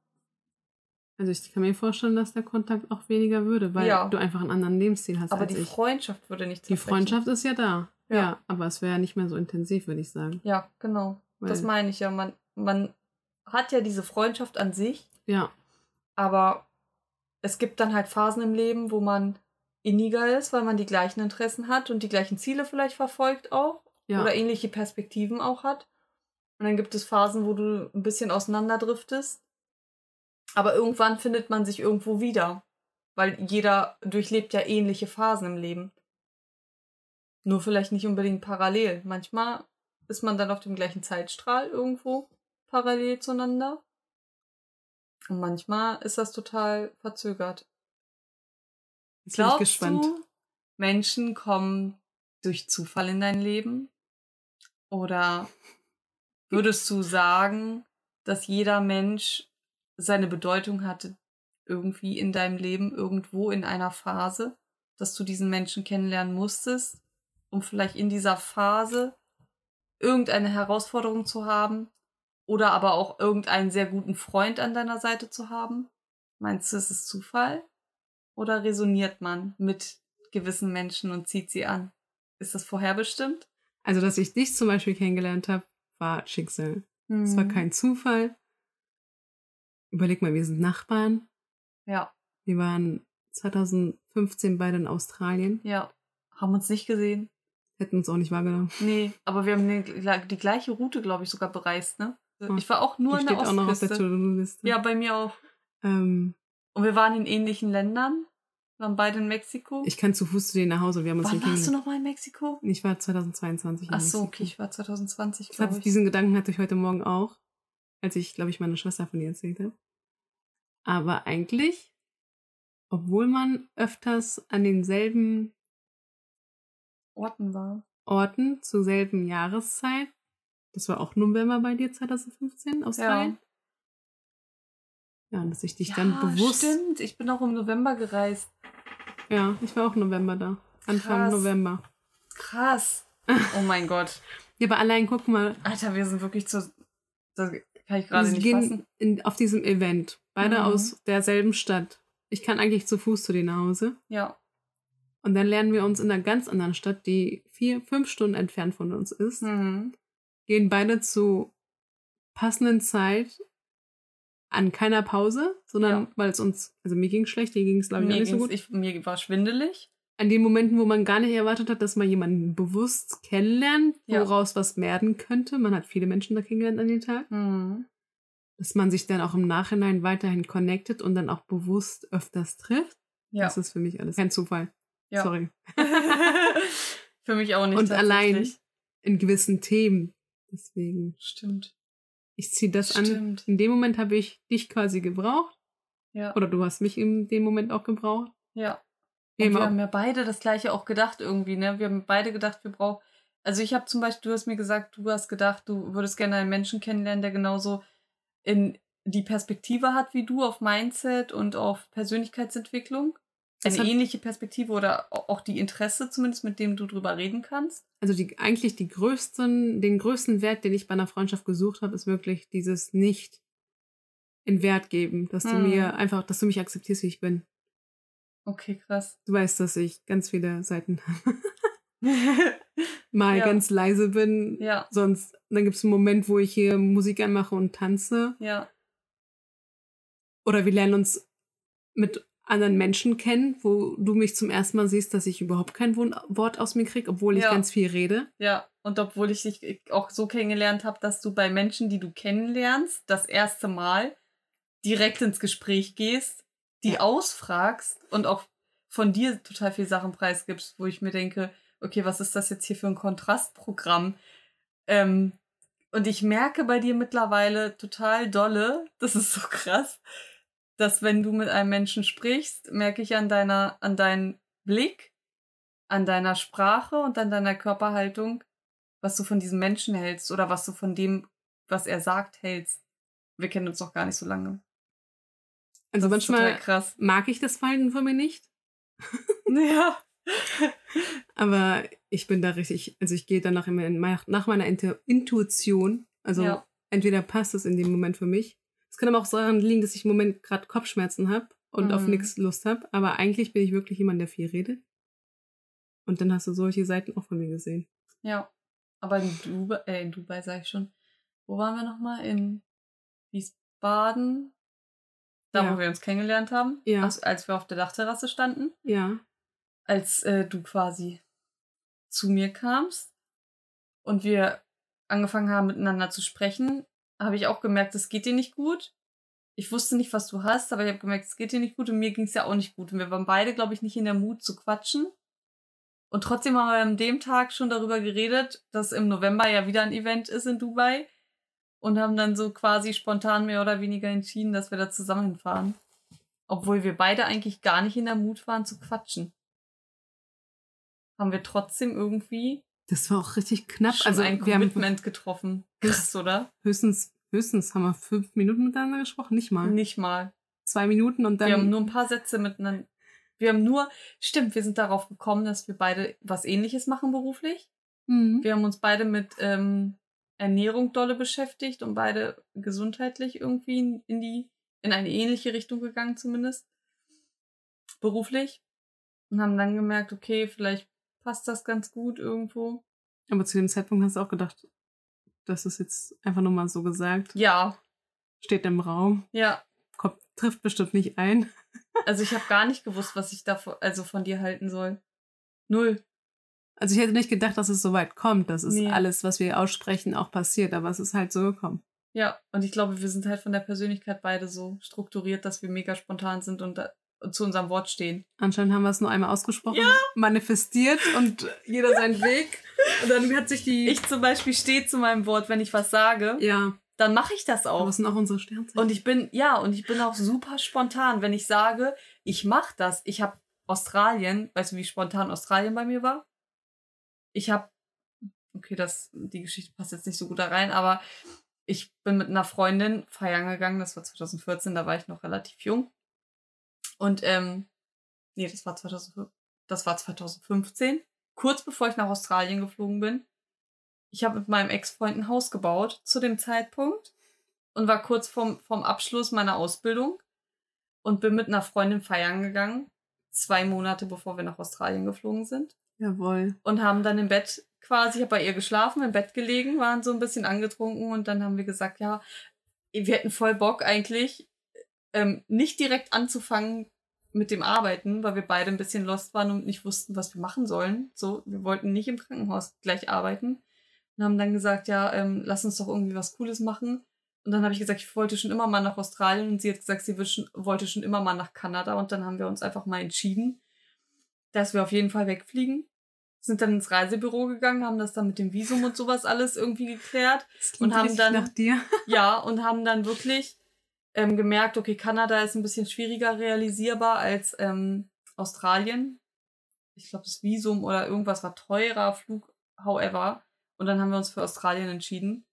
Also ich kann mir vorstellen, dass der Kontakt auch weniger würde, weil ja. du einfach einen anderen Lebensstil hast. Aber die ich. Freundschaft würde nicht. Die Freundschaft ist ja da. Ja, ja aber es wäre ja nicht mehr so intensiv, würde ich sagen. Ja, genau. Weil das meine ich ja. Man, man hat ja diese Freundschaft an sich. Ja. Aber es gibt dann halt Phasen im Leben, wo man inniger ist, weil man die gleichen Interessen hat und die gleichen Ziele vielleicht verfolgt auch. Ja. Oder ähnliche Perspektiven auch hat. Und dann gibt es Phasen, wo du ein bisschen auseinanderdriftest. Aber irgendwann findet man sich irgendwo wieder. Weil jeder durchlebt ja ähnliche Phasen im Leben. Nur vielleicht nicht unbedingt parallel. Manchmal ist man dann auf dem gleichen Zeitstrahl irgendwo parallel zueinander. Und manchmal ist das total verzögert. Jetzt bin ich gespannt. Du, Menschen kommen durch Zufall in dein Leben? Oder würdest du sagen, dass jeder Mensch seine Bedeutung hatte irgendwie in deinem Leben, irgendwo in einer Phase, dass du diesen Menschen kennenlernen musstest, um vielleicht in dieser Phase irgendeine Herausforderung zu haben oder aber auch irgendeinen sehr guten Freund an deiner Seite zu haben? Meinst du, es ist Zufall? Oder resoniert man mit gewissen Menschen und zieht sie an? Ist das vorherbestimmt? Also, dass ich dich zum Beispiel kennengelernt habe, war Schicksal. Es hm. war kein Zufall. Überleg mal, wir sind Nachbarn. Ja. Wir waren 2015 beide in Australien. Ja. Haben uns nicht gesehen. Hätten uns auch nicht wahrgenommen. Nee, aber wir haben die, die gleiche Route, glaube ich, sogar bereist, ne? Ich war auch nur in der Ostküste. auch noch auf der To-Do-Liste. Ja, bei mir auch. Ähm, und wir waren in ähnlichen Ländern. Wir waren beide in Mexiko. Ich kann zu Fuß zu denen nach Hause. Wir haben uns Wann warst du noch mal in Mexiko? Ich war 2022 in Ach so, okay, ich war 2020, glaube ich. Diesen Gedanken hatte ich heute Morgen auch, als ich, glaube ich, meine Schwester von ihr erzählt habe. Aber eigentlich, obwohl man öfters an denselben Orten war. Orten zur selben Jahreszeit, das war auch November bei dir 2015, Australien, ja. Ja, und dass ich dich ja, dann bewusst. Stimmt, ich bin auch im November gereist. Ja, ich war auch November da. Anfang Krass. November. Krass. Oh mein Gott. Ja, aber allein guck mal. Alter, wir sind wirklich zu. Das kann ich gerade nicht gehen fassen. In, auf diesem Event. Beide mhm. aus derselben Stadt. Ich kann eigentlich zu Fuß zu dir nach Hause. Ja. Und dann lernen wir uns in einer ganz anderen Stadt, die vier, fünf Stunden entfernt von uns ist. Mhm. Gehen beide zu passenden Zeit an keiner Pause, sondern ja. weil es uns, also mir ging es schlecht, dir ging es, glaube ich, mir nicht so gut. Ich, mir war schwindelig. An den Momenten, wo man gar nicht erwartet hat, dass man jemanden bewusst kennenlernt, woraus ja. was werden könnte. Man hat viele Menschen da kennengelernt an dem Tag. Mhm. Dass man sich dann auch im Nachhinein weiterhin connectet und dann auch bewusst öfters trifft. Ja. Das ist für mich alles kein Zufall. Ja. Sorry. für mich auch nicht. Und allein in gewissen Themen. Deswegen. Stimmt. Ich ziehe das Stimmt. an. In dem Moment habe ich dich quasi gebraucht. Ja. Oder du hast mich in dem Moment auch gebraucht. Ja. Und wir haben ja beide das gleiche auch gedacht irgendwie, ne? Wir haben beide gedacht, wir brauchen. Also ich habe zum Beispiel, du hast mir gesagt, du hast gedacht, du würdest gerne einen Menschen kennenlernen, der genauso in die Perspektive hat wie du auf Mindset und auf Persönlichkeitsentwicklung eine hat, ähnliche Perspektive oder auch die Interesse zumindest, mit dem du drüber reden kannst? Also die, eigentlich die größten, den größten Wert, den ich bei einer Freundschaft gesucht habe, ist wirklich dieses nicht in Wert geben, dass hm. du mir einfach, dass du mich akzeptierst, wie ich bin. Okay, krass. Du weißt, dass ich ganz viele Seiten habe. Mal ja. ganz leise bin. Ja. Sonst, dann gibt es einen Moment, wo ich hier Musik anmache und tanze. Ja. Oder wir lernen uns mit anderen Menschen kennen, wo du mich zum ersten Mal siehst, dass ich überhaupt kein Wort aus mir kriege, obwohl ich ja. ganz viel rede. Ja, und obwohl ich dich auch so kennengelernt habe, dass du bei Menschen, die du kennenlernst, das erste Mal direkt ins Gespräch gehst, die ja. ausfragst und auch von dir total viel Sachen preisgibst, wo ich mir denke, okay, was ist das jetzt hier für ein Kontrastprogramm? Ähm, und ich merke bei dir mittlerweile total dolle, das ist so krass, dass wenn du mit einem Menschen sprichst, merke ich an deiner, an deinem Blick, an deiner Sprache und an deiner Körperhaltung, was du von diesem Menschen hältst oder was du von dem, was er sagt, hältst. Wir kennen uns noch gar nicht so lange. Also Das ist manchmal mag ich das Verhalten von mir nicht, Ja. Aber ich bin da richtig, also ich gehe danach immer in, nach meiner Intu Intuition. Also ja. entweder passt es in dem Moment für mich. Es kann aber auch daran liegen, dass ich im Moment gerade Kopfschmerzen habe und auf Mhm. nichts Lust habe. Aber eigentlich bin ich wirklich jemand, der viel redet. Und dann hast du solche Seiten auch von mir gesehen. Ja. Aber in Dubai, äh, in Dubai sag ich schon. Wo waren wir nochmal? In Wiesbaden? Da, Ja. wo wir uns kennengelernt haben. Ja. Als, als wir auf der Dachterrasse standen. Ja. Als äh, du quasi zu mir kamst und wir angefangen haben, miteinander zu sprechen, habe ich auch gemerkt, es geht dir nicht gut. Ich wusste nicht, was du hast, aber ich habe gemerkt, es geht dir nicht gut und mir ging es ja auch nicht gut. Und wir waren beide, glaube ich, nicht in der Mut zu quatschen. Und trotzdem haben wir an dem Tag schon darüber geredet, dass im November ja wieder ein Event ist in Dubai. Und haben dann so quasi spontan mehr oder weniger entschieden, dass wir da zusammen hinfahren. Obwohl wir beide eigentlich gar nicht in der Mut waren zu quatschen. Haben wir trotzdem irgendwie Das war auch richtig knapp. also ein Commitment getroffen. Krass, oder? höchstens, höchstens haben wir fünf Minuten miteinander gesprochen, nicht mal. Nicht mal. Zwei Minuten und dann. wir haben nur ein paar Sätze miteinander. Wir haben nur, stimmt, wir sind darauf gekommen, dass wir beide was ähnliches machen beruflich. Mhm. Wir haben uns beide mit ähm, Ernährung dolle beschäftigt und beide gesundheitlich irgendwie in die, in eine ähnliche Richtung gegangen zumindest. Beruflich. Und haben dann gemerkt, okay, vielleicht passt das ganz gut irgendwo. Aber zu dem Zeitpunkt hast du auch gedacht, das ist jetzt einfach nur mal so gesagt. Ja, Steht im Raum, ja. kommt, trifft bestimmt nicht ein. Also ich habe gar nicht gewusst, was ich da also von dir halten soll. Null. Also ich hätte nicht gedacht, dass es so weit kommt. Das ist Nee. alles, was wir aussprechen, auch passiert, aber es ist halt so gekommen. Ja, und ich glaube, wir sind halt von der Persönlichkeit beide so strukturiert, dass wir mega spontan sind und, da, und zu unserem Wort stehen. Anscheinend haben wir es nur einmal ausgesprochen, Ja. manifestiert und jeder seinen Weg. Und dann hat sich die. Ich zum Beispiel stehe zu meinem Wort, wenn ich was sage, ja, dann mache ich das aber auch. es sind auch unsere Sternzeichen. Und ich bin, ja, und ich bin auch super spontan, wenn ich sage, ich mache das. Ich habe Australien, weißt du, wie spontan Australien bei mir war? Ich habe, okay, das, die Geschichte passt jetzt nicht so gut da rein, aber ich bin mit einer Freundin feiern gegangen, das war 2014, da war ich noch relativ jung. Und, ähm, nee, das war 2005, das war 2015, kurz bevor ich nach Australien geflogen bin. Ich habe mit meinem Ex-Freund ein Haus gebaut zu dem Zeitpunkt und war kurz vorm, vorm Abschluss meiner Ausbildung und bin mit einer Freundin feiern gegangen, zwei Monate bevor wir nach Australien geflogen sind Jawohl. und haben dann im Bett quasi, ich habe bei ihr geschlafen, im Bett gelegen, waren so ein bisschen angetrunken und dann haben wir gesagt, ja, wir hätten voll Bock eigentlich, ähm, nicht direkt anzufangen mit dem Arbeiten, weil wir beide ein bisschen lost waren und nicht wussten, was wir machen sollen. So, wir wollten nicht im Krankenhaus gleich arbeiten und haben dann gesagt, ja, ähm, lass uns doch irgendwie was Cooles machen. Und dann habe ich gesagt, ich wollte schon immer mal nach Australien und sie hat gesagt, sie schon, wollte schon immer mal nach Kanada und dann haben wir uns einfach mal entschieden, dass wir auf jeden Fall wegfliegen. Sind dann ins Reisebüro gegangen, haben das dann mit dem Visum und sowas alles irgendwie geklärt. Und haben dann- nach dir. Ja, und haben dann wirklich ähm, gemerkt, okay, Kanada ist ein bisschen schwieriger realisierbar als ähm, Australien. Ich glaube, das Visum oder irgendwas war teurer, Flug, however. Und dann haben wir uns für Australien entschieden.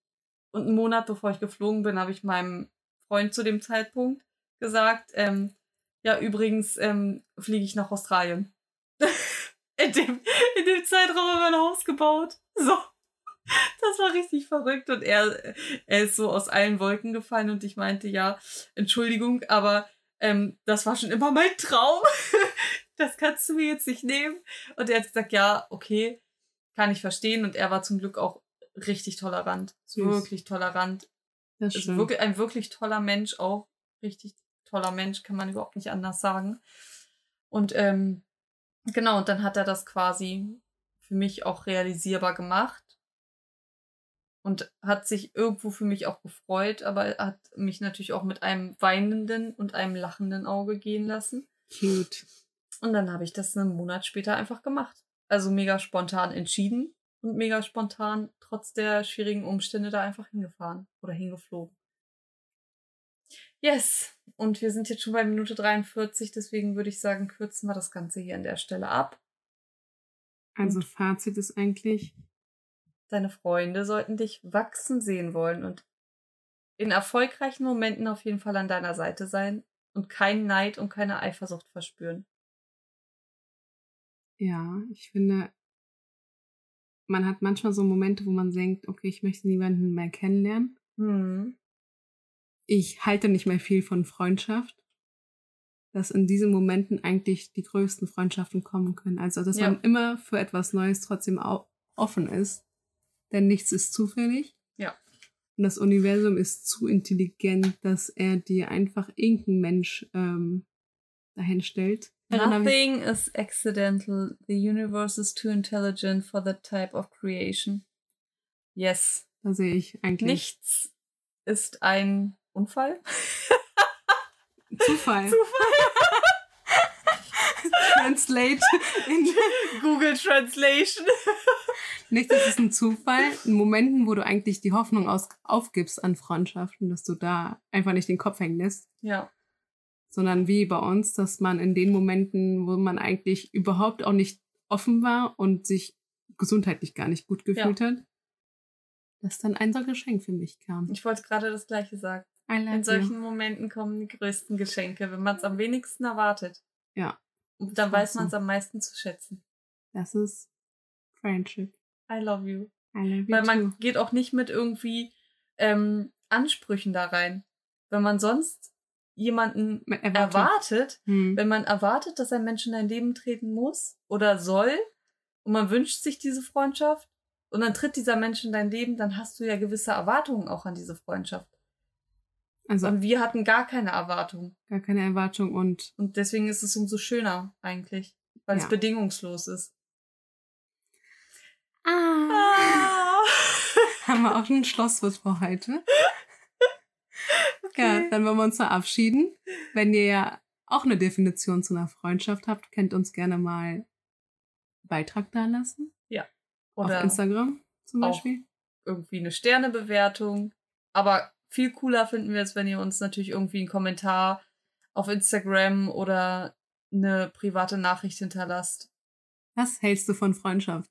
Und einen Monat bevor ich geflogen bin, habe ich meinem Freund zu dem Zeitpunkt gesagt, ähm, ja, übrigens ähm, fliege ich nach Australien. in, dem, in dem Zeitraum haben wir ein Haus gebaut. So. Das war richtig verrückt und er, er ist so aus allen Wolken gefallen und ich meinte, ja, Entschuldigung, aber ähm, das war schon immer mein Traum. das kannst du mir jetzt nicht nehmen. Und er hat gesagt, ja, okay, kann ich verstehen. Und er war zum Glück auch richtig tolerant. Süß. Wirklich tolerant. Das Ist wirklich, ein wirklich toller Mensch auch. Richtig toller Mensch, kann man überhaupt nicht anders sagen. Und ähm, genau, und dann hat er das quasi für mich auch realisierbar gemacht. Und hat sich irgendwo für mich auch gefreut, aber er hat mich natürlich auch mit einem weinenden und einem lachenden Auge gehen lassen. Cute. Und dann habe ich das einen Monat später einfach gemacht. Also mega spontan entschieden und mega spontan trotz der schwierigen Umstände da einfach hingefahren oder hingeflogen. Yes. Und wir sind jetzt schon bei Minute 43, deswegen würde ich sagen, kürzen wir das Ganze hier an der Stelle ab. Also Fazit ist eigentlich, Deine Freunde sollten dich wachsen sehen wollen und in erfolgreichen Momenten auf jeden Fall an deiner Seite sein und keinen Neid und keine Eifersucht verspüren. ja, ich finde, man hat manchmal so Momente, wo man denkt, okay, ich möchte niemanden mehr kennenlernen. Hm. Ich halte nicht mehr viel von Freundschaft. Dass in diesen Momenten eigentlich die größten Freundschaften kommen können. Also, dass Ja. man immer für etwas Neues trotzdem offen ist. Denn nichts ist zufällig. Ja. Und das Universum ist zu intelligent, dass er dir einfach irgendeinen Mensch ähm, dahin stellt. Nothing is accidental. The universe is too intelligent for that type of creation. Yes. Da sehe ich eigentlich Nichts ist ein Unfall. Zufall. Zufall. Translate in Google Translation. Nichts ist ein Zufall. In Momenten, wo du eigentlich die Hoffnung aus, aufgibst an Freundschaften, dass du da einfach nicht den Kopf hängen lässt, Ja. sondern wie bei uns, dass man in den Momenten, wo man eigentlich überhaupt auch nicht offen war und sich gesundheitlich gar nicht gut gefühlt hat, dass dann ein so Geschenk für mich kam. Ich wollte gerade das Gleiche sagen. In solchen you. Momenten kommen die größten Geschenke, wenn man es am wenigsten erwartet. Ja. Und dann weiß man es am meisten zu schätzen. Das ist Friendship. I love you. I love you Weil man too. geht auch nicht mit irgendwie ähm, Ansprüchen da rein. Wenn man sonst jemanden Mit Erwartung. erwartet, Hm. wenn man erwartet, dass ein Mensch in dein Leben treten muss oder soll und man wünscht sich diese Freundschaft und dann tritt dieser Mensch in dein Leben, dann hast du ja gewisse Erwartungen auch an diese Freundschaft. Also Und wir hatten gar keine Erwartungen. gar keine Erwartung und Und deswegen ist es umso schöner eigentlich, weil Ja. es bedingungslos ist. ah. haben wir auch schon ein Schlusswort für heute. Ja, dann wollen wir uns verabschieden. Wenn ihr ja auch eine Definition zu einer Freundschaft habt, könnt uns gerne mal einen Beitrag da lassen. Oder Auf Instagram zum Beispiel. irgendwie eine Sternebewertung. Aber viel cooler finden wir es, wenn ihr uns natürlich irgendwie einen Kommentar auf Instagram oder eine private Nachricht hinterlasst. Was hältst du von Freundschaft?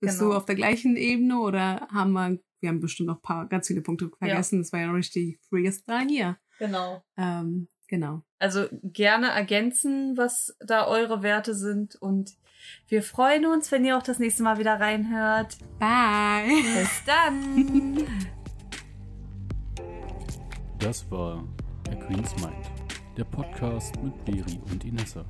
Bist Genau. du auf der gleichen Ebene oder haben wir, wir haben bestimmt noch ein paar, ganz viele Punkte vergessen. Das war ja richtig Freestyle hier. Genau. Ähm, genau. Also gerne ergänzen, was da eure Werte sind. Und wir freuen uns, wenn ihr auch das nächste Mal wieder reinhört. Bye. Bis dann. Das war A Queen's Mind, der Podcast mit Beri und Inessa.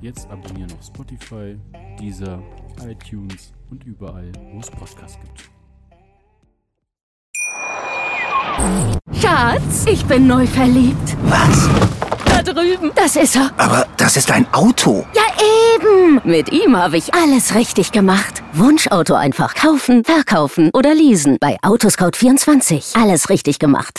Jetzt abonnieren auf Spotify, Deezer, iTunes und überall, wo es Podcasts gibt. Schatz, ich bin neu verliebt. Was? Da drüben. Das ist er. Aber das ist ein Auto. Ja, eben. Mit ihm habe ich alles richtig gemacht. Wunschauto einfach kaufen, verkaufen oder leasen. Bei Autoscout24. Alles richtig gemacht.